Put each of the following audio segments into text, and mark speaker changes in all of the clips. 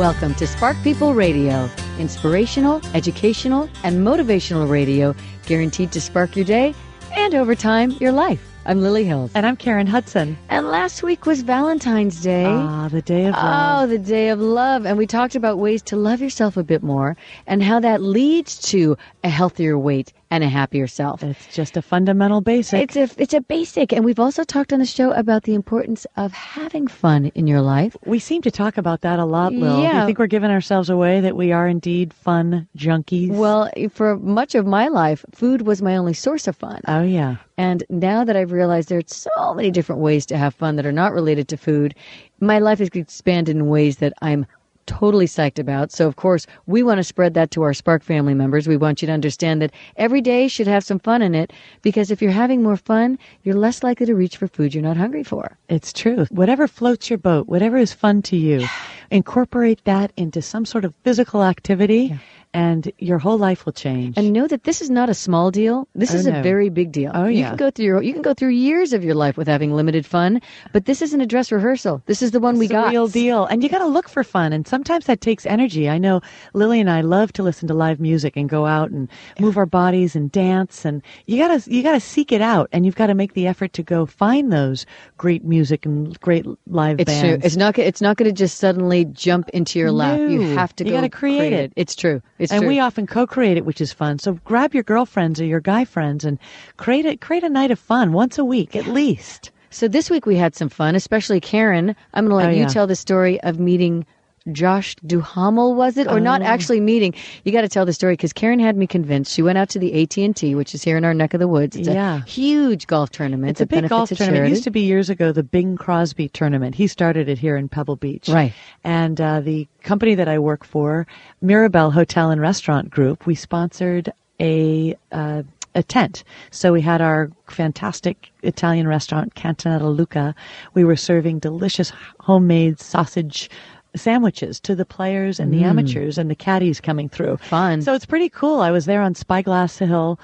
Speaker 1: Welcome to Spark People Radio, inspirational, educational, and motivational radio guaranteed to spark your day and over time your life. I'm Lily Hills.
Speaker 2: And I'm Karen Hudson.
Speaker 1: And last week was Valentine's Day.
Speaker 2: Ah, the day of love.
Speaker 1: Oh, the day of love. And we talked about ways to love yourself a bit more and how that leads to a healthier weight and a happier self.
Speaker 2: It's just a fundamental basic.
Speaker 1: It's a it's a basic, and we've also talked on the show about the importance of having fun in your life.
Speaker 2: we seem to talk about that a lot, Lil.
Speaker 1: Yeah.
Speaker 2: You think we're giving ourselves away that we are indeed fun junkies?
Speaker 1: Well, for much of my life, food was my only source of fun.
Speaker 2: oh yeah.
Speaker 1: And now that I've realized there's so many different ways to have fun that are not related to food, my life has expanded in ways that I'm totally psyched about. So, of course, we want to spread that to our Spark family members. We want you to understand that every day should have some fun in it because if you're having more fun, you're less likely to reach for food you're not hungry for.
Speaker 2: It's true. Whatever floats your boat, whatever is fun to you, incorporate that into some sort of physical activity and your whole life will change.
Speaker 1: And know that this is not a small deal. This
Speaker 2: Oh,
Speaker 1: is
Speaker 2: no.
Speaker 1: a very big deal.
Speaker 2: Oh,
Speaker 1: you
Speaker 2: yeah.
Speaker 1: can go through your, you can go through years of your life with having limited fun, but this isn't a dress rehearsal. This is the one we got.
Speaker 2: real deal. And you got to look for fun. And sometimes that takes energy. I know Lily and I love to listen to live music and go out and move our bodies and dance. And you got to, you got to seek it out and you've got to make the effort to go find those great music and great live
Speaker 1: It's
Speaker 2: bands.
Speaker 1: true. It's not. It's not going to just suddenly jump into your lap. You have to
Speaker 2: You
Speaker 1: go
Speaker 2: gotta create it.
Speaker 1: It's true. It's
Speaker 2: and
Speaker 1: true.
Speaker 2: we often co-create it, which is fun. So grab your girlfriends or your guy friends and create it, create a night of fun once a week at least.
Speaker 1: so this week we had some fun, especially Karen. I'm going to let
Speaker 2: Oh,
Speaker 1: you
Speaker 2: yeah.
Speaker 1: tell the story of meeting. Josh Duhamel was it, or not
Speaker 2: Oh.
Speaker 1: actually meeting? You got to tell the story because Karen had me convinced. She went out to the AT and T, which is here in our neck of the woods. It's
Speaker 2: Yeah.
Speaker 1: a huge golf tournament.
Speaker 2: It's a big golf tournament. It used to be years ago the Bing Crosby tournament. He started it here in Pebble Beach.
Speaker 1: Right.
Speaker 2: And uh, the company that I work for, Mirabel Hotel and Restaurant Group, we sponsored a uh, a tent. So we had our fantastic Italian restaurant, Cantinetta Luca. We were serving delicious homemade sausage sandwiches to the players and the amateurs and the caddies coming through.
Speaker 1: Mm. Fun.
Speaker 2: So it's pretty cool. I was there on Spyglass Hill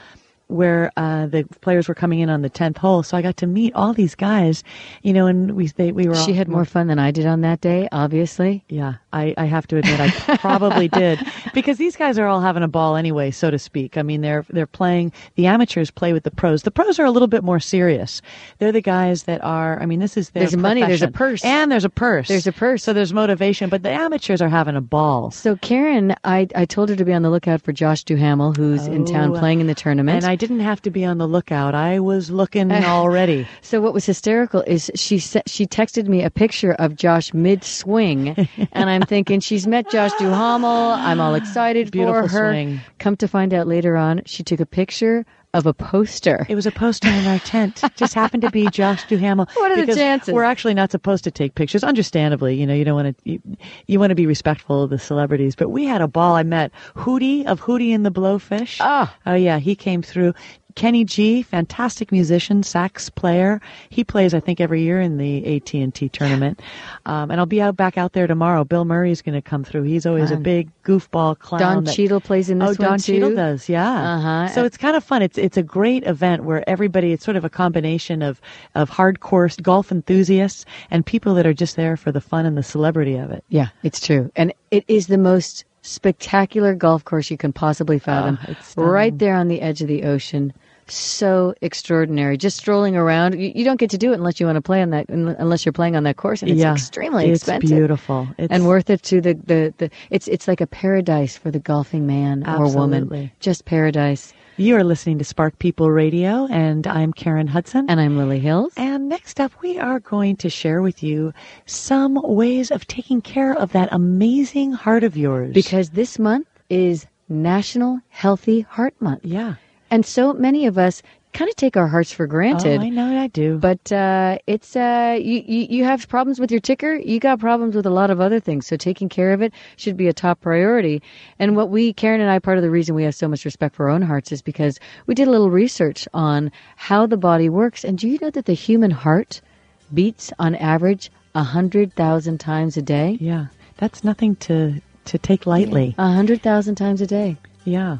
Speaker 2: where uh, the players were coming in on the 10th hole. So I got to meet all these guys, you know, and we, they, we were
Speaker 1: She
Speaker 2: all,
Speaker 1: had more fun than I did on that day, obviously.
Speaker 2: yeah, I, I have to admit I probably did because these guys are all having a ball anyway, so to speak. I mean, they're they're playing. The amateurs play with the pros. The pros are a little bit more serious. They're the guys that are. I mean, this is their
Speaker 1: There's money, there's a purse.
Speaker 2: and there's a purse.
Speaker 1: There's a purse.
Speaker 2: so there's motivation. But the amateurs are having a ball.
Speaker 1: So Karen, I, I told her to be on the lookout for Josh Duhamel, who's in town
Speaker 2: Oh,
Speaker 1: playing in the tournament.
Speaker 2: And I didn't have to be on the lookout. I was looking already.
Speaker 1: so what was hysterical is she she texted me a picture of Josh mid swing, and I'm thinking she's met Josh Duhamel. I'm all excited for
Speaker 2: Beautiful
Speaker 1: her.
Speaker 2: swing.
Speaker 1: Come to find out later on, she took a picture of a poster.
Speaker 2: It was a poster in our tent. Just happened to be Josh Duhamel.
Speaker 1: What are the chances?
Speaker 2: We're actually not supposed to take pictures. Understandably, you know, you don't want to. You, you want to be respectful of the celebrities. But we had a ball. I met Hootie of Hootie and the Blowfish.
Speaker 1: Ah.
Speaker 2: Oh yeah, he came through. Kenny G, fantastic musician, sax player. He plays, I think, every year in the AT and T tournament. Um, and I'll be out back out there tomorrow. Bill Murray is going to come through. He's always a big goofball clown.
Speaker 1: Don
Speaker 2: that-
Speaker 1: Cheadle plays in this
Speaker 2: oh,
Speaker 1: one
Speaker 2: Don
Speaker 1: too.
Speaker 2: Cheadle does, yeah.
Speaker 1: Uh-huh.
Speaker 2: So it's kind of fun. It's it's a great event where everybody. It's sort of a combination of of hardcore golf enthusiasts and people that are just there for the fun and the celebrity of it.
Speaker 1: Yeah, it's true, and it is the most spectacular golf course you can possibly fathom.
Speaker 2: Oh, it's
Speaker 1: right there on the edge of the ocean. So extraordinary. Just strolling around. You, you don't get to do it unless you want to play on that, unless you're playing on that course, and it's
Speaker 2: yeah,
Speaker 1: extremely
Speaker 2: it's
Speaker 1: expensive.
Speaker 2: beautiful. It's,
Speaker 1: and worth it to the, the, the it's it's like a paradise for the golfing man or woman.
Speaker 2: Absolutely.
Speaker 1: Just paradise.
Speaker 2: You are listening to Spark People Radio, and I'm Karen Hudson.
Speaker 1: And I'm Lily Hills.
Speaker 2: And next up, we are going to share with you some ways of taking care of that amazing heart of yours.
Speaker 1: Because this month is National Healthy Heart Month.
Speaker 2: yeah,
Speaker 1: And so many of us kind of take our hearts for granted.
Speaker 2: oh, I know I do.
Speaker 1: But uh, it's uh, you, you you have problems with your ticker. You got problems with a lot of other things. So taking care of it should be a top priority. And what we, Karen and I, part of the reason we have so much respect for our own hearts is because we did a little research on how the body works. And do you know that the human heart beats on average a hundred thousand times a day?
Speaker 2: yeah, that's nothing to to take lightly.
Speaker 1: A hundred thousand times a day.
Speaker 2: Yeah.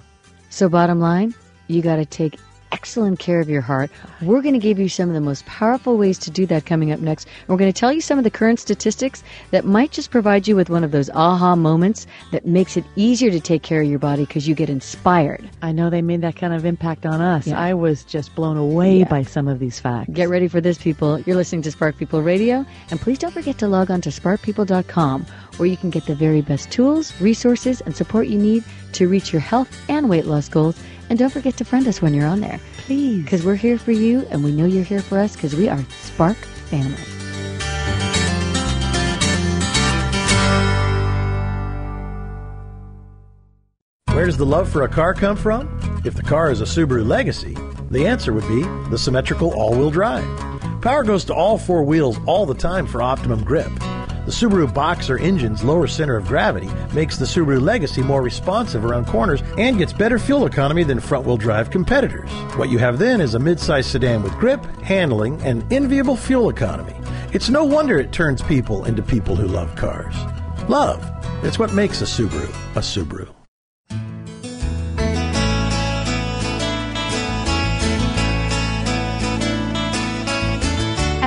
Speaker 1: So bottom line, you got to take excellent care of your heart. We're going to give you some of the most powerful ways to do that coming up next. We're going to tell you some of the current statistics that might just provide you with one of those aha moments that makes it easier to take care of your body because you get inspired.
Speaker 2: I know they made that kind of impact on us.
Speaker 1: Yeah.
Speaker 2: I was just blown away
Speaker 1: Yeah.
Speaker 2: by some of these facts.
Speaker 1: Get ready for this, people. You're listening to Spark People Radio, and please don't forget to log on to sparkpeople.com where you can get the very best tools, resources, and support you need to reach your health and weight loss goals. And don't forget to friend us when you're on there.
Speaker 2: Please.
Speaker 1: Because we're here for you, and we know you're here for us because we are Spark Family.
Speaker 3: Where does the love for a car come from? If the car is a Subaru Legacy, the answer would be the symmetrical all wheel drive. Power goes to all four wheels all the time for optimum grip. The Subaru Boxer engine's lower center of gravity makes the Subaru Legacy more responsive around corners and gets better fuel economy than front wheel drive competitors. What you have then is a midsize sedan with grip, handling, and enviable fuel economy. It's no wonder it turns people into people who love cars. Love. It's what makes a Subaru a Subaru.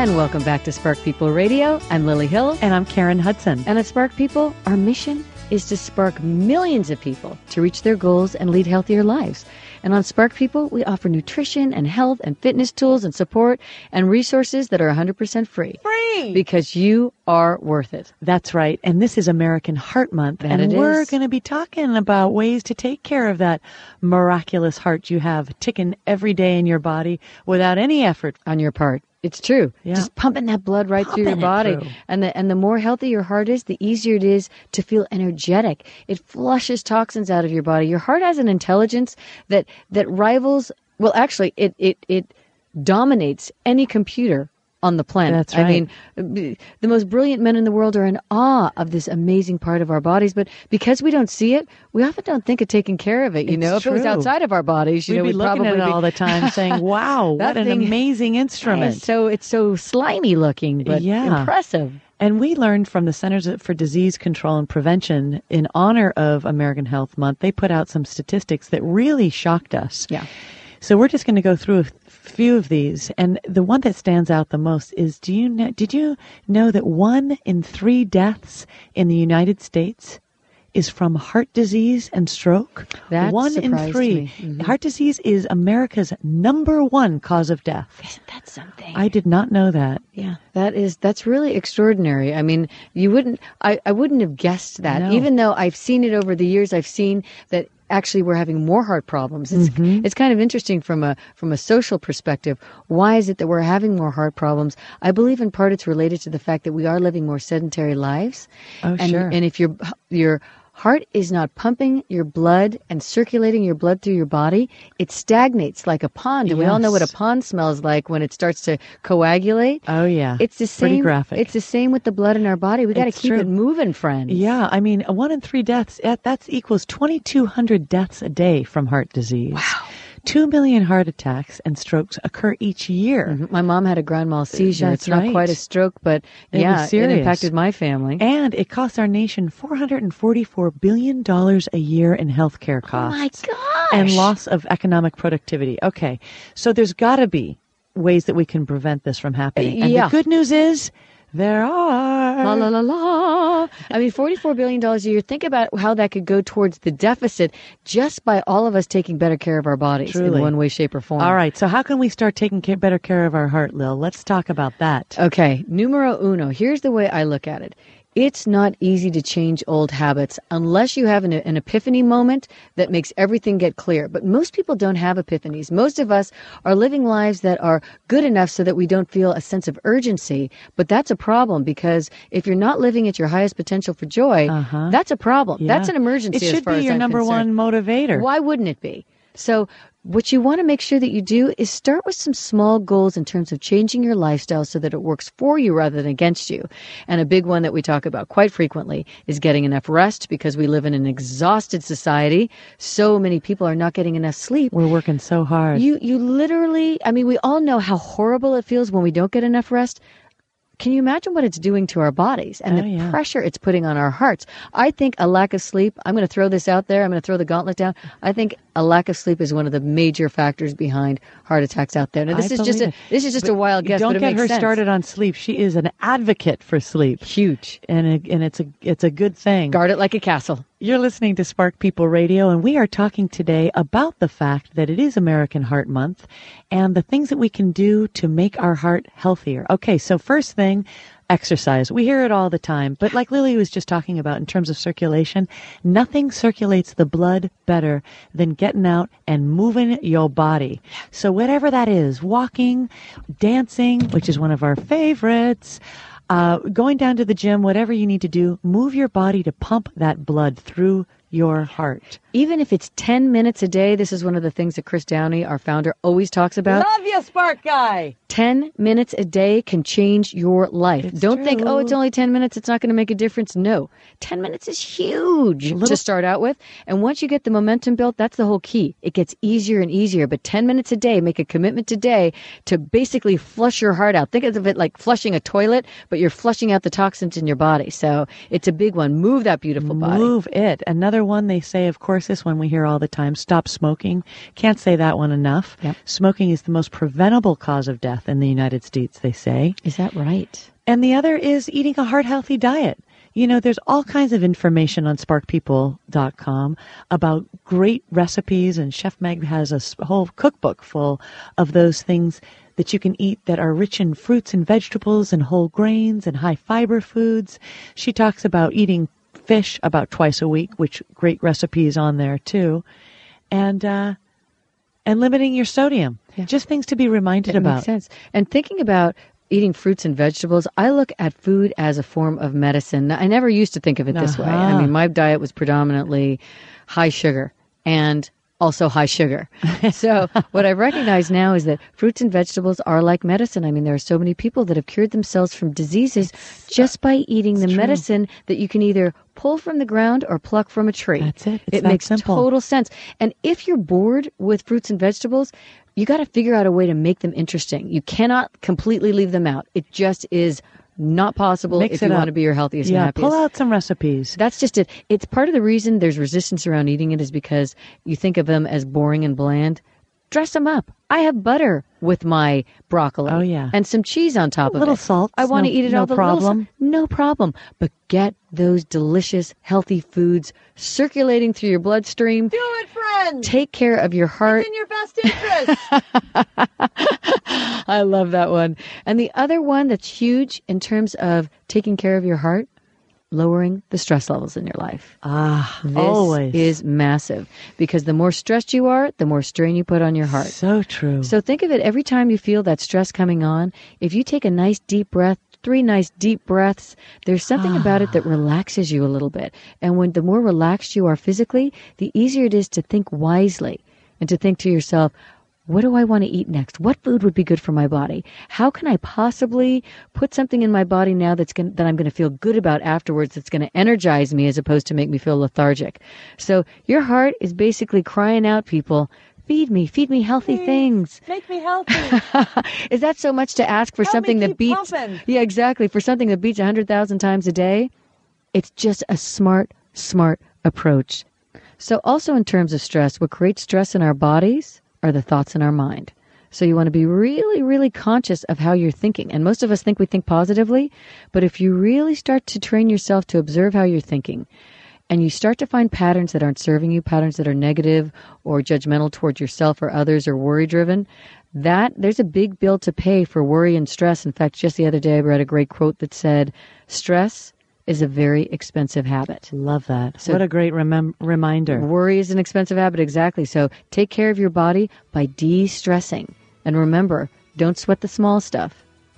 Speaker 1: And welcome back to Spark People Radio. I'm Lily Hill.
Speaker 2: And I'm Karen Hudson.
Speaker 1: And at Spark People, our mission is to spark millions of people to reach their goals and lead healthier lives. And on Spark People, we offer nutrition and health and fitness tools and support and resources that are 100% free.
Speaker 2: Free!
Speaker 1: Because you are worth it.
Speaker 2: That's right. And this is American Heart Month.
Speaker 1: That
Speaker 2: and we're going to be talking about ways to take care of that miraculous heart you have ticking every day in your body without any effort.
Speaker 1: on your part. It's true.
Speaker 2: Yeah.
Speaker 1: Just pumping that blood right through your body.
Speaker 2: through.
Speaker 1: And the and the more healthy your heart is, the easier it is to feel energetic. It flushes toxins out of your body. Your heart has an intelligence that that rivals well actually it it it dominates any computer on the planet.
Speaker 2: That's right.
Speaker 1: I mean, the most brilliant men in the world are in awe of this amazing part of our bodies, but because we don't see it, we often don't think of taking care of it. You
Speaker 2: It's
Speaker 1: know, if it was outside of our bodies, you
Speaker 2: We'd
Speaker 1: know,
Speaker 2: be
Speaker 1: we'd
Speaker 2: looking
Speaker 1: probably
Speaker 2: at it
Speaker 1: be,
Speaker 2: all the time saying, wow, what an
Speaker 1: thing-
Speaker 2: amazing instrument.
Speaker 1: it's so it's so slimy looking, but
Speaker 2: Yeah.
Speaker 1: impressive.
Speaker 2: And we learned from the Centers for Disease Control and Prevention in honor of American Health Month, they put out some statistics that really shocked us.
Speaker 1: Yeah.
Speaker 2: So we're just going to go through a few of these, and the one that stands out the most is: Do you know? Did you know that one in three deaths in the United States is from heart disease and stroke?
Speaker 1: That
Speaker 2: one in three.
Speaker 1: me. Mhm.
Speaker 2: Heart disease is America's number one cause of death.
Speaker 1: Isn't that something?
Speaker 2: I did not know that.
Speaker 1: yeah, that is that's really extraordinary. I mean, you wouldn't I, I wouldn't have guessed that.
Speaker 2: No.
Speaker 1: Even though I've seen it over the years, I've seen that actually we're having more heart problems. It's
Speaker 2: Mm-hmm.
Speaker 1: it's kind of interesting from a from a social perspective. Why is it that we're having more heart problems? I believe in part it's related to the fact that we are living more sedentary lives.
Speaker 2: Oh,
Speaker 1: and,
Speaker 2: sure.
Speaker 1: And if your your heart is not pumping your blood and circulating your blood through your body, it stagnates like a pond. And we all know what a pond smells like when it starts to coagulate.
Speaker 2: Oh yeah,
Speaker 1: It's the same.
Speaker 2: Pretty graphic.
Speaker 1: It's the same with the blood in our body. We got to keep
Speaker 2: true.
Speaker 1: it moving, friends.
Speaker 2: Yeah, I mean, one in three deaths, that that's equals 2,200 deaths a day from heart disease. Wow. Two million heart attacks and strokes occur each year. Mm-hmm.
Speaker 1: My mom had a grand mal seizure.
Speaker 2: That's
Speaker 1: it's not
Speaker 2: right.
Speaker 1: quite a stroke, but
Speaker 2: It
Speaker 1: yeah, it impacted my family.
Speaker 2: And it costs our nation $444 billion a year in healthcare
Speaker 1: oh
Speaker 2: costs.
Speaker 1: my gosh!
Speaker 2: and loss of economic productivity. Okay, so there's got to be ways that we can prevent this from happening. And
Speaker 1: Yeah.
Speaker 2: the good news is there are.
Speaker 1: La la la la. I mean, forty-four billion dollars a year. Think about how that could go towards the deficit just by all of us taking better care of our bodies
Speaker 2: Truly.
Speaker 1: in one way, shape, or form.
Speaker 2: All right, so how can we start taking ca- better care of our heart, Lil? Let's talk about that.
Speaker 1: Okay, numero uno. Here's the way I look at it. It's not easy to change old habits unless you have an, an epiphany moment that makes everything get clear. But most people don't have epiphanies. Most of us are living lives that are good enough so that we don't feel a sense of urgency. But that's a problem because if you're not living at your highest potential for joy,
Speaker 2: Uh-huh.
Speaker 1: that's a problem. That's an emergency.
Speaker 2: It should be your
Speaker 1: I'm
Speaker 2: number
Speaker 1: concerned.
Speaker 2: one motivator.
Speaker 1: Why wouldn't it be? So, what you want to make sure that you do is start with some small goals in terms of changing your lifestyle so that it works for you rather than against you. And a big one that we talk about quite frequently is getting enough rest because we live in an exhausted society. So many people are not getting enough sleep.
Speaker 2: We're working so hard.
Speaker 1: You you literally, I mean, we all know how horrible it feels when we don't get enough rest. Can you imagine what it's doing to our bodies and
Speaker 2: Oh,
Speaker 1: the
Speaker 2: yeah.
Speaker 1: pressure it's putting on our hearts? I think a lack of sleep, I'm going to throw this out there, I'm going to throw the gauntlet down. I think a lack of sleep is one of the major factors behind heart attacks out there. Now, this
Speaker 2: I
Speaker 1: is just a
Speaker 2: it.
Speaker 1: this is just a wild guess,
Speaker 2: Don't
Speaker 1: but
Speaker 2: get her
Speaker 1: sense.
Speaker 2: started on sleep. She is an advocate for sleep,
Speaker 1: Huge.
Speaker 2: and it, and it's a it's a good thing.
Speaker 1: Guard it like a castle.
Speaker 2: You're listening to Spark People Radio, and we are talking today about the fact that it is American Heart Month and the things that we can do to make our heart healthier. Okay, so first thing, exercise. We hear it all the time, but like Lily was just talking about in terms of circulation, nothing circulates the blood better than getting out and moving your body. So whatever that is, walking, dancing, which is one of our favorites, uh, going down to the gym, whatever you need to do, move your body to pump that blood through your heart.
Speaker 1: Even if it's 10 minutes a day, this is one of the things that Chris Downie, our founder, always talks about.
Speaker 2: Love you, Spark Guy.
Speaker 1: 10 minutes a day can change your life.
Speaker 2: It's
Speaker 1: Don't think, oh, it's only 10 minutes, it's not going to make a difference. No. 10 minutes is huge
Speaker 2: Little-
Speaker 1: to start out with. And once you get the momentum built, that's the whole key. It gets easier and easier. But 10 minutes a day, make a commitment today to basically flush your heart out. Think of it like flushing a toilet, but you're flushing out the toxins in your body. So it's a big one. Move that beautiful body.
Speaker 2: Move it. Another one they say, of course, this one we hear all the time stop smoking. Can't say that one enough.
Speaker 1: Yep.
Speaker 2: Smoking is the most preventable cause of death in the United States, they say.
Speaker 1: Is that right?
Speaker 2: And the other is eating a heart healthy diet. You know, there's all kinds of information on sparkpeople.com about great recipes, and Chef Meg has a whole cookbook full of those things that you can eat that are rich in fruits and vegetables and whole grains and high fiber foods. She talks about eating fish about twice a week, which great recipes on there too. And, uh, and limiting your sodium.
Speaker 1: Yeah.
Speaker 2: Just things to be reminded
Speaker 1: It
Speaker 2: about.
Speaker 1: makes sense. And thinking about eating fruits and vegetables, I look at food as a form of medicine. I never used to think of it this way. I
Speaker 2: Uh-huh.
Speaker 1: mean, my diet was predominantly high sugar and also high sugar. so what I recognize now is that fruits and vegetables are like medicine. I mean, there are so many people that have cured themselves from diseases just by eating the
Speaker 2: true.
Speaker 1: medicine that you can either pull from the ground or pluck from a tree.
Speaker 2: That's it. It's
Speaker 1: it makes
Speaker 2: simple.
Speaker 1: total sense. And if you're bored with fruits and vegetables, you got to figure out a way to make them interesting. You cannot completely leave them out. It just is not possible
Speaker 2: Mix
Speaker 1: if you
Speaker 2: up.
Speaker 1: want to be your healthiest and
Speaker 2: Yeah,
Speaker 1: happiest.
Speaker 2: pull out some recipes.
Speaker 1: That's just it. It's part of the reason there's resistance around eating it is because you think of them as boring and bland. Dress them up. I have butter with my broccoli.
Speaker 2: Oh, yeah.
Speaker 1: and some cheese on top
Speaker 2: A
Speaker 1: of
Speaker 2: little
Speaker 1: it.
Speaker 2: Little salt,
Speaker 1: I want to
Speaker 2: no-
Speaker 1: eat it
Speaker 2: no
Speaker 1: all. The little sal-
Speaker 2: problem.
Speaker 1: no problem. But get those delicious, healthy foods circulating through your bloodstream.
Speaker 2: Do it, friend.
Speaker 1: Take care of your heart.
Speaker 2: in your best interest.
Speaker 1: I love that one. And the other one that's huge in terms of taking care of your heart, lowering the stress levels in your life.
Speaker 2: ah,
Speaker 1: This
Speaker 2: always
Speaker 1: is massive because the more stressed you are, the more strain you put on your heart.
Speaker 2: so true.
Speaker 1: So think of it every time you feel that stress coming on, if you take a nice deep breath, three nice deep breaths, there's something about it that relaxes you a little bit. And when the more relaxed you are physically, the easier it is to think wisely and to think to yourself, what do I want to eat next? What food would be good for my body? How can I possibly put something in my body now that's going that I'm going to feel good about afterwards that's going to energize me as opposed to make me feel lethargic? So your heart is basically crying out people, feed me, feed me healthy things.
Speaker 2: Make me healthy.
Speaker 1: Is that so much to ask for
Speaker 2: Help me
Speaker 1: something that beats?
Speaker 2: pumping.
Speaker 1: Yeah, exactly. For something that beats a hundred thousand times a day, it's just a smart, smart approach. So, also in terms of stress, what creates stress in our bodies are the thoughts in our mind. So you want to be really, really conscious of how you're thinking. And most of us think we think positively, but if you really start to train yourself to observe how you're thinking, and you start to find patterns that aren't serving you, patterns that are negative or judgmental towards yourself or others or worry driven, that there's a big bill to pay for worry and stress. In fact, just the other day I read a great quote that said, stress is a very expensive habit.
Speaker 2: Love that.
Speaker 1: So-
Speaker 2: what a great remem- reminder.
Speaker 1: Worry is an expensive habit, exactly. So take care of your body by de stressing. And remember, don't sweat the small stuff.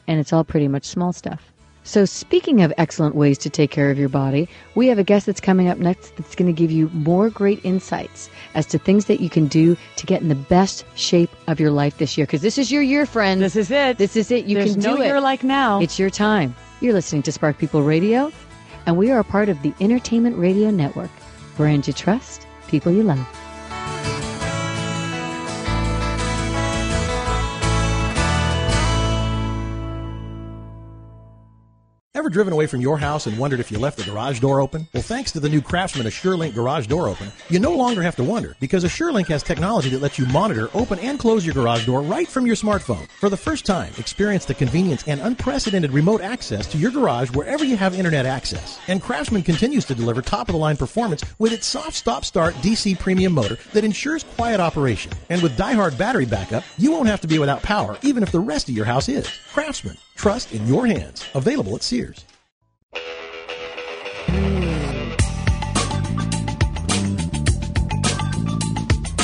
Speaker 1: And it's all pretty much small stuff. So, speaking of excellent ways to take care of your body, we have a guest that's coming up next that's going to give you more great insights as to things that you can do to get in the best shape of your life this year. Because this is your year, friends.
Speaker 2: This is it.
Speaker 1: This is it. You
Speaker 2: There's
Speaker 1: can do
Speaker 2: no
Speaker 1: it.
Speaker 2: year like now.
Speaker 1: It's your time. You're listening to Spark People Radio, and we are a part of the Entertainment Radio Network. Brand you trust, people you love.
Speaker 3: Ever driven away from your house and wondered if you left the garage door open? Well, thanks to the new Craftsman AssureLink garage door opener, you no longer have to wonder because AssureLink has technology that lets you monitor, open, and close your garage door right from your smartphone. For the first time, experience the convenience and unprecedented remote access to your garage wherever you have internet access. And Craftsman continues to deliver top of the line performance with its soft stop start DC premium motor that ensures quiet operation. And with diehard battery backup, you won't have to be without power even if the rest of your house is. Craftsman, trust in your hands. Available at Sears.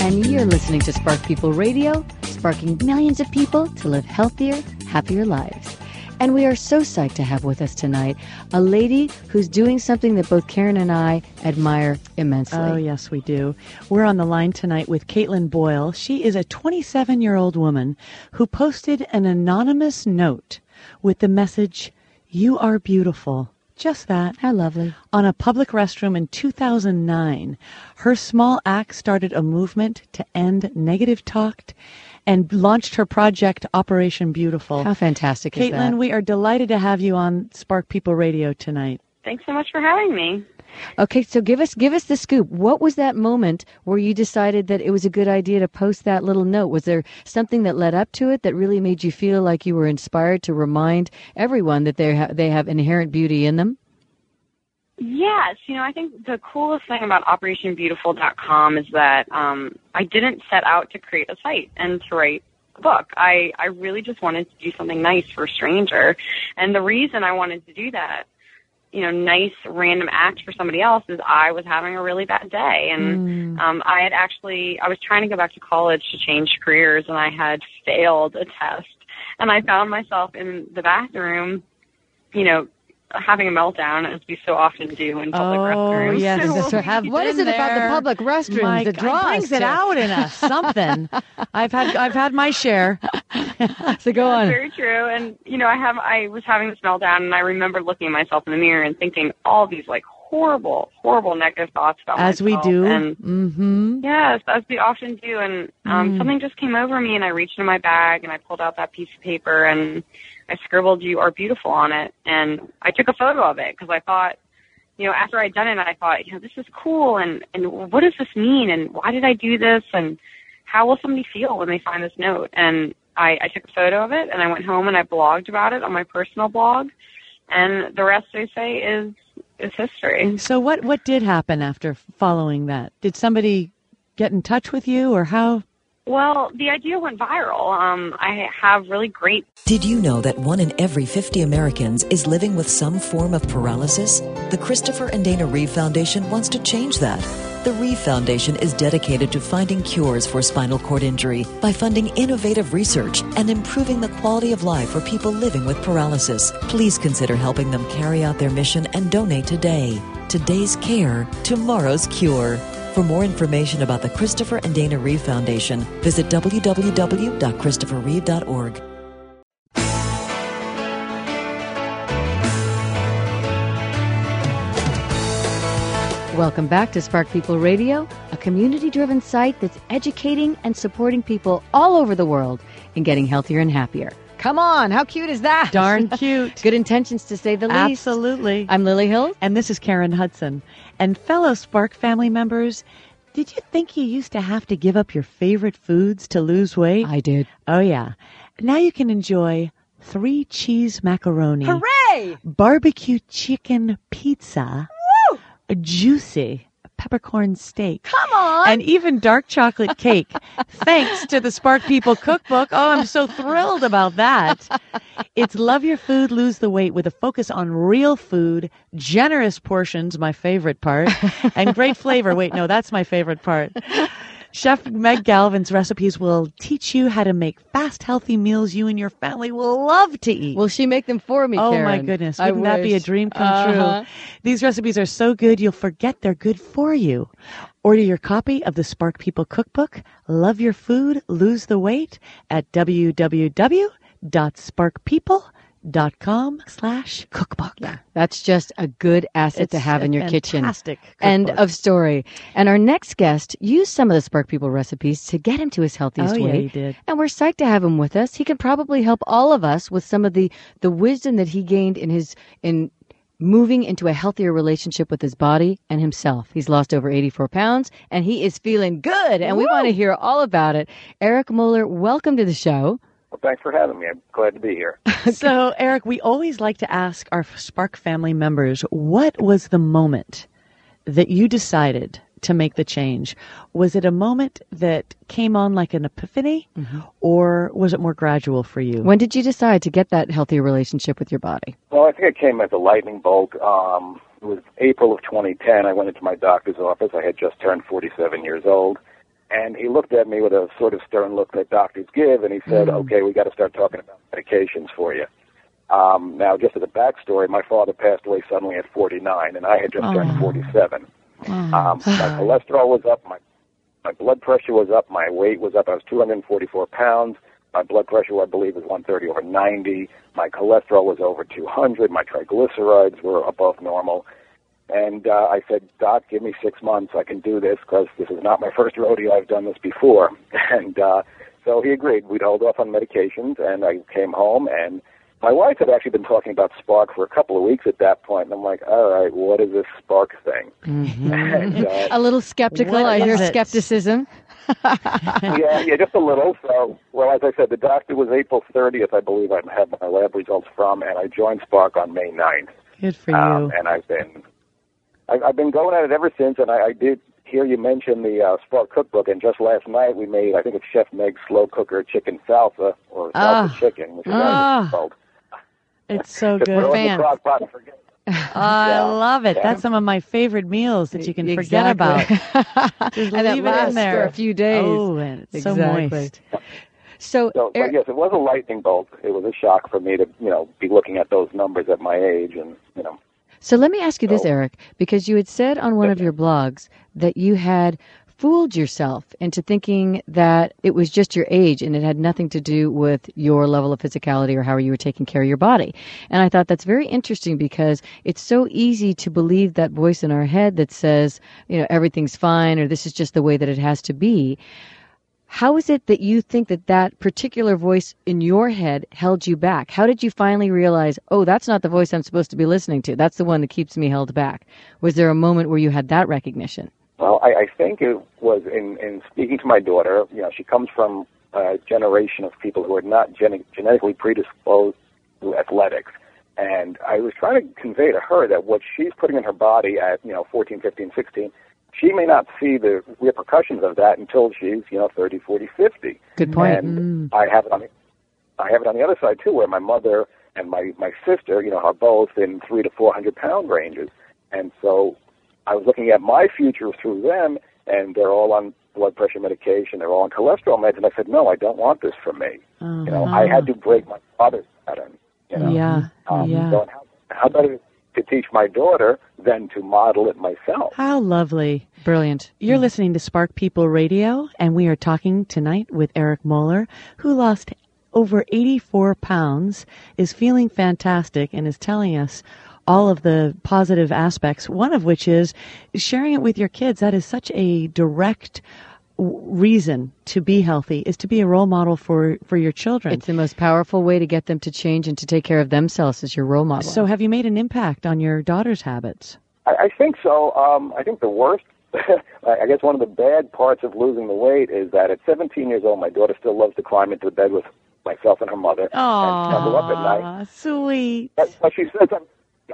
Speaker 1: And you're listening to Spark People Radio, sparking millions of people to live healthier, happier lives. And we are so psyched to have with us tonight a lady who's doing something that both Karen and I admire immensely.
Speaker 2: Oh, yes, we do. We're on the line tonight with Caitlin Boyle. She is a 27 year old woman who posted an anonymous note with the message, You are beautiful. Just that.
Speaker 1: How lovely.
Speaker 2: On a public restroom in 2009, her small act started a movement to end negative talk and launched her project Operation Beautiful.
Speaker 1: How fantastic is
Speaker 2: Caitlin, we are delighted to have you on Spark People Radio tonight.
Speaker 4: Thanks so much for having me.
Speaker 1: Okay, so give us give us the scoop. What was that moment where you decided that it was a good idea to post that little note? Was there something that led up to it that really made you feel like you were inspired to remind everyone that they ha- they have inherent beauty in them?
Speaker 4: Yes, you know, I think the coolest thing about OperationBeautiful.com is that um, I didn't set out to create a site and to write a book. I, I really just wanted to do something nice for a stranger. And the reason I wanted to do that, you know, nice random act for somebody else is I was having a really bad day. And um, I had actually, I was trying to go back to college to change careers and I had failed a test. And I found myself in the bathroom, you know, having a meltdown as we so often do in public
Speaker 2: Oh,
Speaker 4: restrooms.
Speaker 2: yes.
Speaker 1: Just to have- what is it
Speaker 2: Been
Speaker 1: about the public restrooms
Speaker 2: My
Speaker 1: that
Speaker 2: God,
Speaker 1: draws
Speaker 2: brings it
Speaker 1: to-
Speaker 2: out in us something. I've had I've had my share.
Speaker 1: So go on.
Speaker 4: Very true. And you know, I have I was having this meltdown and I remember looking at myself in the mirror and thinking all these like horrible, horrible negative thoughts about
Speaker 2: As we
Speaker 4: myself.
Speaker 2: do.
Speaker 4: And
Speaker 1: Mm-hmm.
Speaker 4: yes, as we often do. And um
Speaker 2: Mm.
Speaker 4: something just came over me and I reached in my bag and I pulled out that piece of paper and I scribbled you are beautiful on it and I took a photo of it because I thought you know, after I'd done it, I thought, you know, this is cool, and and what does this mean, and why did I do this, and how will somebody feel when they find this note? And I, I took a photo of it, and I went home and I blogged about it on my personal blog, and the rest, they say, is is history.
Speaker 2: So what what did happen after following that? Did somebody get in touch with you, or how?
Speaker 4: Well, the idea went viral. Um, I have really great
Speaker 5: Did you know that one in every 50 Americans is living with some form of paralysis? The Christopher and Dana Reeve Foundation wants to change that. The Reeve Foundation is dedicated to finding cures for spinal cord injury by funding innovative research and improving the quality of life for people living with paralysis. Please consider helping them carry out their mission and donate today. Today's care, tomorrow's cure. For more information about the Christopher and Dana Reeve Foundation, visit www.christopherreeve.org.
Speaker 1: Welcome back to Spark People Radio, a community driven site that's educating and supporting people all over the world in getting healthier and happier. Come on, how cute is that?
Speaker 2: Darn cute.
Speaker 1: Good intentions to say the least.
Speaker 2: Absolutely.
Speaker 1: I'm Lily Hill.
Speaker 2: And this is Karen Hudson. And fellow Spark family members, did you think you used to have to give up your favorite foods to lose weight?
Speaker 1: I did.
Speaker 2: Oh yeah. Now you can enjoy three cheese macaroni,
Speaker 1: Hooray!
Speaker 2: barbecue chicken pizza, a juicy peppercorn steak.
Speaker 1: Come on!
Speaker 2: And even dark chocolate cake, thanks to the Spark People cookbook. Oh, I'm so thrilled about that. It's love your food, lose the weight with a focus on real food, generous portions, my favorite part, and great flavor. Wait, no, that's my favorite part. Chef Meg Galvin's recipes will teach you how to make fast, healthy meals you and your family will love to eat.
Speaker 1: Will she make them for me,
Speaker 2: Oh
Speaker 1: Karen?
Speaker 2: my goodness. Wouldn't that be a dream come
Speaker 1: Uh-huh.
Speaker 2: true? These recipes are so good you'll forget they're good for you. Order your copy of the Spark People Cookbook, Love Your Food, Lose the Weight at dot com slash cookbook.
Speaker 1: Yeah, that's just a good asset to have in your kitchen.
Speaker 2: fantastic
Speaker 1: End of story. And our next guest used some of the Spark People recipes to get him to his healthiest
Speaker 2: Oh, yeah,
Speaker 1: weight.
Speaker 2: he did.
Speaker 1: And we're psyched to have him with us. He can probably help all of us with some of the the wisdom that he gained in his in moving into a healthier relationship with his body and himself. He's lost over 84 pounds and he is feeling good. And we want to hear all about it. Eric Moeller, welcome to the show.
Speaker 6: Well, thanks for having me. I'm glad to be here.
Speaker 2: So, Eric, we always like to ask our Spark family members what was the moment that you decided to make the change? Was it a moment that came on like an epiphany, or was it more gradual for you?
Speaker 1: When did you decide to get that healthier relationship with your body?
Speaker 6: Well, I think it came as a lightning bolt. Um, it was April of 2010. I went into my doctor's office. I had just turned 47 years old. And he looked at me with a sort of stern look that doctors give, and he said, okay, we got to start talking about medications for you. Um, now, just as a backstory, my father passed away suddenly at 49, and I had just turned 47. Um, my cholesterol was up, my my blood pressure was up, my weight was up. I was 244 pounds. My blood pressure, I believe, was 130 over 90. My cholesterol was over 200. My triglycerides were above normal. And uh, I said, Doc, give me six months. I can do this because this is not my first rodeo. I've done this before. And uh, so he agreed. We'd hold off on medications, and I came home. And my wife had actually been talking about Spark for a couple of weeks at that point. And I'm like, all right, what is this Spark thing? and, uh,
Speaker 1: A little skeptical.
Speaker 2: What
Speaker 1: I hear
Speaker 2: it?
Speaker 1: skepticism.
Speaker 6: yeah, yeah, just a little. So, well, as I said, the doctor was April 30th, I believe I had my lab results from, and I joined Spark on May 9th.
Speaker 2: Good for you.
Speaker 6: Um, and I've been, I, I've been going at it ever since. And I, I did hear you mention the uh, Spark cookbook, and just last night we made, I think it's Chef Meg's slow cooker chicken salsa or salsa
Speaker 1: Ah.
Speaker 6: chicken, which is
Speaker 1: Ah.
Speaker 6: it's called.
Speaker 2: it's so good.
Speaker 6: throw it in
Speaker 1: Fans.
Speaker 6: the crock pot and forget.
Speaker 2: I
Speaker 6: Yeah.
Speaker 2: love it.
Speaker 6: Yeah.
Speaker 2: That's some of my favorite meals that you can forget about. Just
Speaker 1: and
Speaker 2: leave it
Speaker 1: lasts
Speaker 2: in there
Speaker 1: for a few days.
Speaker 2: Oh, and it's so moist.
Speaker 1: So,
Speaker 6: So,
Speaker 1: Eric-
Speaker 6: but yes, it was a lightning bolt. It was a shock for me to, you know, be looking at those numbers at my age, and you know,
Speaker 1: So let me ask you this,
Speaker 6: oh.
Speaker 1: Eric, because you had said on one of your blogs that you had fooled yourself into thinking that it was just your age and it had nothing to do with your level of physicality or how you were taking care of your body. And I thought that's very interesting because it's so easy to believe that voice in our head that says, you know, everything's fine or this is just the way that it has to be. How is it that you think that that particular voice in your head held you back? How did you finally realize, oh, that's not the voice I'm supposed to be listening to? That's the one that keeps me held back. Was there a moment where you had that recognition?
Speaker 6: Well, I, I think it was in, in speaking to my daughter. You know, she comes from a generation of people who are not gen- genetically predisposed to athletics. And I was trying to convey to her that what she's putting in her body at, you know, 14, 15, 16, she may not see the repercussions of that until she's, you know, 30, 40, 50.
Speaker 1: Good point.
Speaker 6: And I have it on the, I have it on the other side too, where my mother and my my sister, you know, are both in three to four hundred pound ranges, and so I was looking at my future through them, and they're all on blood pressure medication, they're all on cholesterol meds, and I said, no, I don't want this for me. You know, I had to break my father's pattern. You know,
Speaker 2: Yeah,
Speaker 6: um,
Speaker 2: yeah.
Speaker 6: So how, how better to teach my daughter than to model it myself?
Speaker 2: How lovely.
Speaker 1: Brilliant.
Speaker 2: You're listening to Spark People Radio, and we are talking tonight with Eric Moeller, who lost over 84 pounds, is feeling fantastic, and is telling us all of the positive aspects, one of which is sharing it with your kids. That is such a direct reason to be healthy, is to be a role model for, for your children.
Speaker 1: It's the most powerful way to get them to change and to take care of themselves as your role model.
Speaker 2: so, have you made an impact on your daughter's habits?
Speaker 6: I, I think so. Um, I think the worst, I guess one of the bad parts of losing the weight is that at 17 years old, my daughter still loves to climb into bed with myself and her mother and snuggle up at night.
Speaker 2: Sweet.
Speaker 6: But, but she says I'm,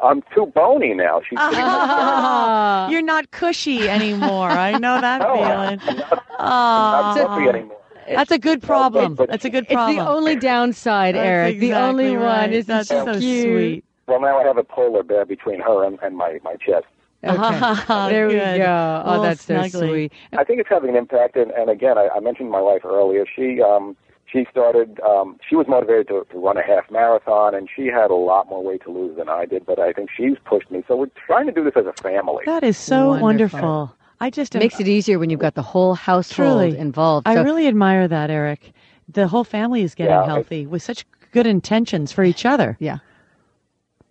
Speaker 6: I'm too bony now. She's getting
Speaker 2: Ah, You're not cushy anymore. I know that
Speaker 6: no,
Speaker 2: feeling.
Speaker 6: I'm not,
Speaker 2: Aw,
Speaker 6: not fluffy anymore.
Speaker 2: that's a good problem.
Speaker 6: but-
Speaker 2: That's a good problem.
Speaker 1: it's
Speaker 2: problem.
Speaker 1: the only downside,
Speaker 2: That's
Speaker 1: Eric. the only
Speaker 2: exactly
Speaker 1: one. Isn't
Speaker 2: That's
Speaker 1: she
Speaker 2: so
Speaker 1: cute?
Speaker 2: sweet.
Speaker 6: Well, now I have a polar bear between her and, and my, my chest.
Speaker 1: Okay. there we go. Oh,
Speaker 2: Little
Speaker 1: that's so sweet.
Speaker 6: I think it's having an impact. And, and again, I, I mentioned my wife earlier. She um, she started. Um, she was motivated to, to run a half marathon, and she had a lot more weight to lose than I did. But I think she's pushed me. So we're trying to do this as a family.
Speaker 2: That is so
Speaker 1: Wonderful.
Speaker 2: wonderful. I just
Speaker 1: It
Speaker 2: am-
Speaker 1: makes it easier when you've got the whole household
Speaker 2: truly
Speaker 1: involved.
Speaker 2: I really admire that, Eric. The whole family is getting
Speaker 6: Yeah,
Speaker 2: healthy with such good intentions for each other.
Speaker 1: Yeah.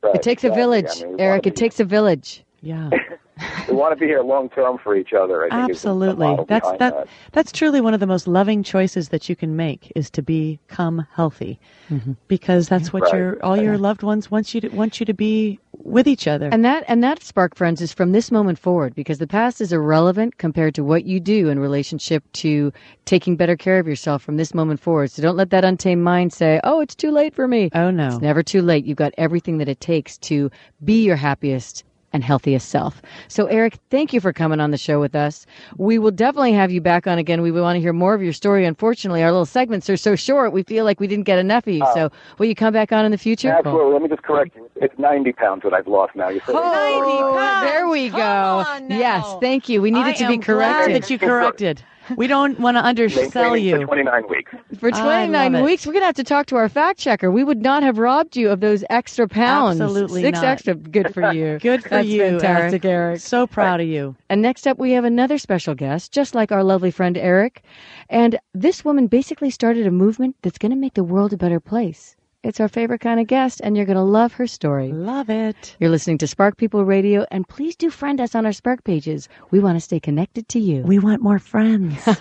Speaker 6: Right,
Speaker 1: It takes a village,
Speaker 6: I mean,
Speaker 1: Eric. It
Speaker 6: be-
Speaker 1: takes a village.
Speaker 2: Yeah.
Speaker 6: We want to be here long term for each other. I think
Speaker 2: Absolutely.
Speaker 6: model
Speaker 2: That's that,
Speaker 6: that.
Speaker 2: that's truly one of the most loving choices that you can make is to become healthy. Mm-hmm. Because that's what
Speaker 6: Right.
Speaker 2: your all your loved ones want you to want you to be with each other.
Speaker 1: And that and that spark friends is from this moment forward because the past is irrelevant compared to what you do in relationship to taking better care of yourself from this moment forward. So don't let that untamed mind say, "Oh, it's too late for me."
Speaker 2: oh no.
Speaker 1: It's never too late. You've got everything that it takes to be your happiest and healthiest self. So, Eric, thank you for coming on the show with us. We will definitely have you back on again. We want to hear more of your story. Unfortunately, our little segments are so short, we feel like we didn't get enough of you. Ah. so, will you come back on in the future?
Speaker 6: Absolutely. Let me just correct you. It's 90 pounds that I've lost now. You said
Speaker 1: Oh,
Speaker 2: pounds.
Speaker 1: there we go.
Speaker 2: On now.
Speaker 1: Yes, thank you. We needed
Speaker 2: I
Speaker 1: to be
Speaker 2: am glad
Speaker 1: corrected.
Speaker 2: that you corrected. We don't want to undersell
Speaker 6: you. for 29 weeks.
Speaker 1: For 29
Speaker 2: love it.
Speaker 1: weeks, we're going to have to talk to our fact checker. We would not have robbed you of those extra pounds.
Speaker 2: Absolutely
Speaker 1: Six
Speaker 2: not.
Speaker 1: extra. Good for you.
Speaker 2: Good for
Speaker 1: That's
Speaker 2: you,
Speaker 1: fantastic, Eric.
Speaker 2: So proud of you.
Speaker 1: And next up, we have another special guest, just like our lovely friend Eric. And this woman basically started a movement that's going to make the world a better place. It's our favorite kind of guest, and you're going to love her story.
Speaker 2: Love it.
Speaker 1: You're listening to Spark People Radio, and please do friend us on our Spark pages. We want to stay connected to you.
Speaker 2: We want more friends.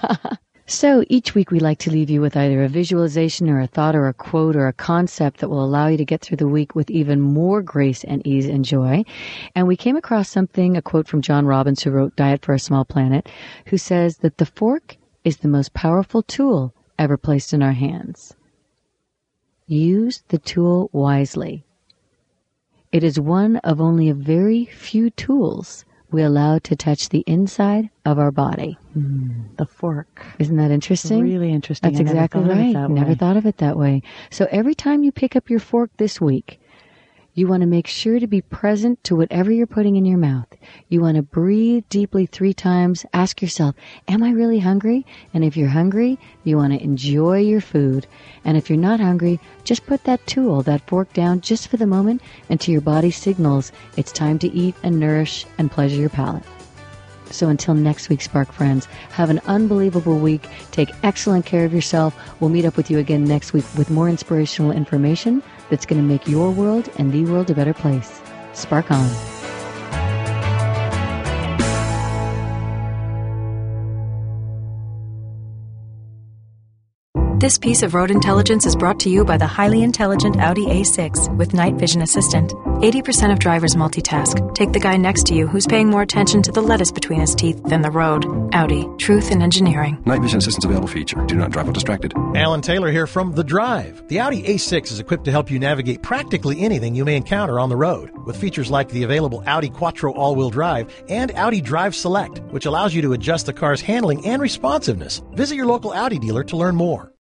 Speaker 1: So each week we like to leave you with either a visualization or a thought or a quote or a concept that will allow you to get through the week with even more grace and ease and joy. And we came across something, a quote from John Robbins, who wrote Diet for a Small Planet, who says that the fork is the most powerful tool ever placed in our hands. Use the tool wisely. It is one of only a very few tools we allow to touch the inside of our body. Mm.
Speaker 2: the fork.
Speaker 1: Isn't that interesting?
Speaker 2: Really interesting.
Speaker 1: That's
Speaker 2: I
Speaker 1: exactly
Speaker 2: thought of it
Speaker 1: right.
Speaker 2: that
Speaker 1: Never
Speaker 2: way.
Speaker 1: thought of it that way. So every time you pick up your fork this week, you want to make sure to be present to whatever you're putting in your mouth. You want to breathe deeply three times. Ask yourself, am I really hungry? And if you're hungry, you want to enjoy your food. And if you're not hungry, just put that tool, that fork down just for the moment until your body signals it's time to eat and nourish and pleasure your palate. So until next week, Spark Friends, have an unbelievable week. Take excellent care of yourself. We'll meet up with you again next week with more inspirational information that's going to make your world and the world a better place. Spark on.
Speaker 7: This piece of road intelligence is brought to you by the highly intelligent Audi A6 with night vision assistant. 80% of drivers multitask. Take the guy next to you who's paying more attention to the lettuce between his teeth than the road. Audi. Truth in engineering.
Speaker 8: Night vision assistance available feature. Do not drive while distracted.
Speaker 3: Alan Taylor here from The Drive. The Audi A6 is equipped to help you navigate practically anything you may encounter on the road, with features like the available Audi Quattro all-wheel drive and Audi Drive Select, which allows you to adjust the car's handling and responsiveness. Visit your local Audi dealer to learn more.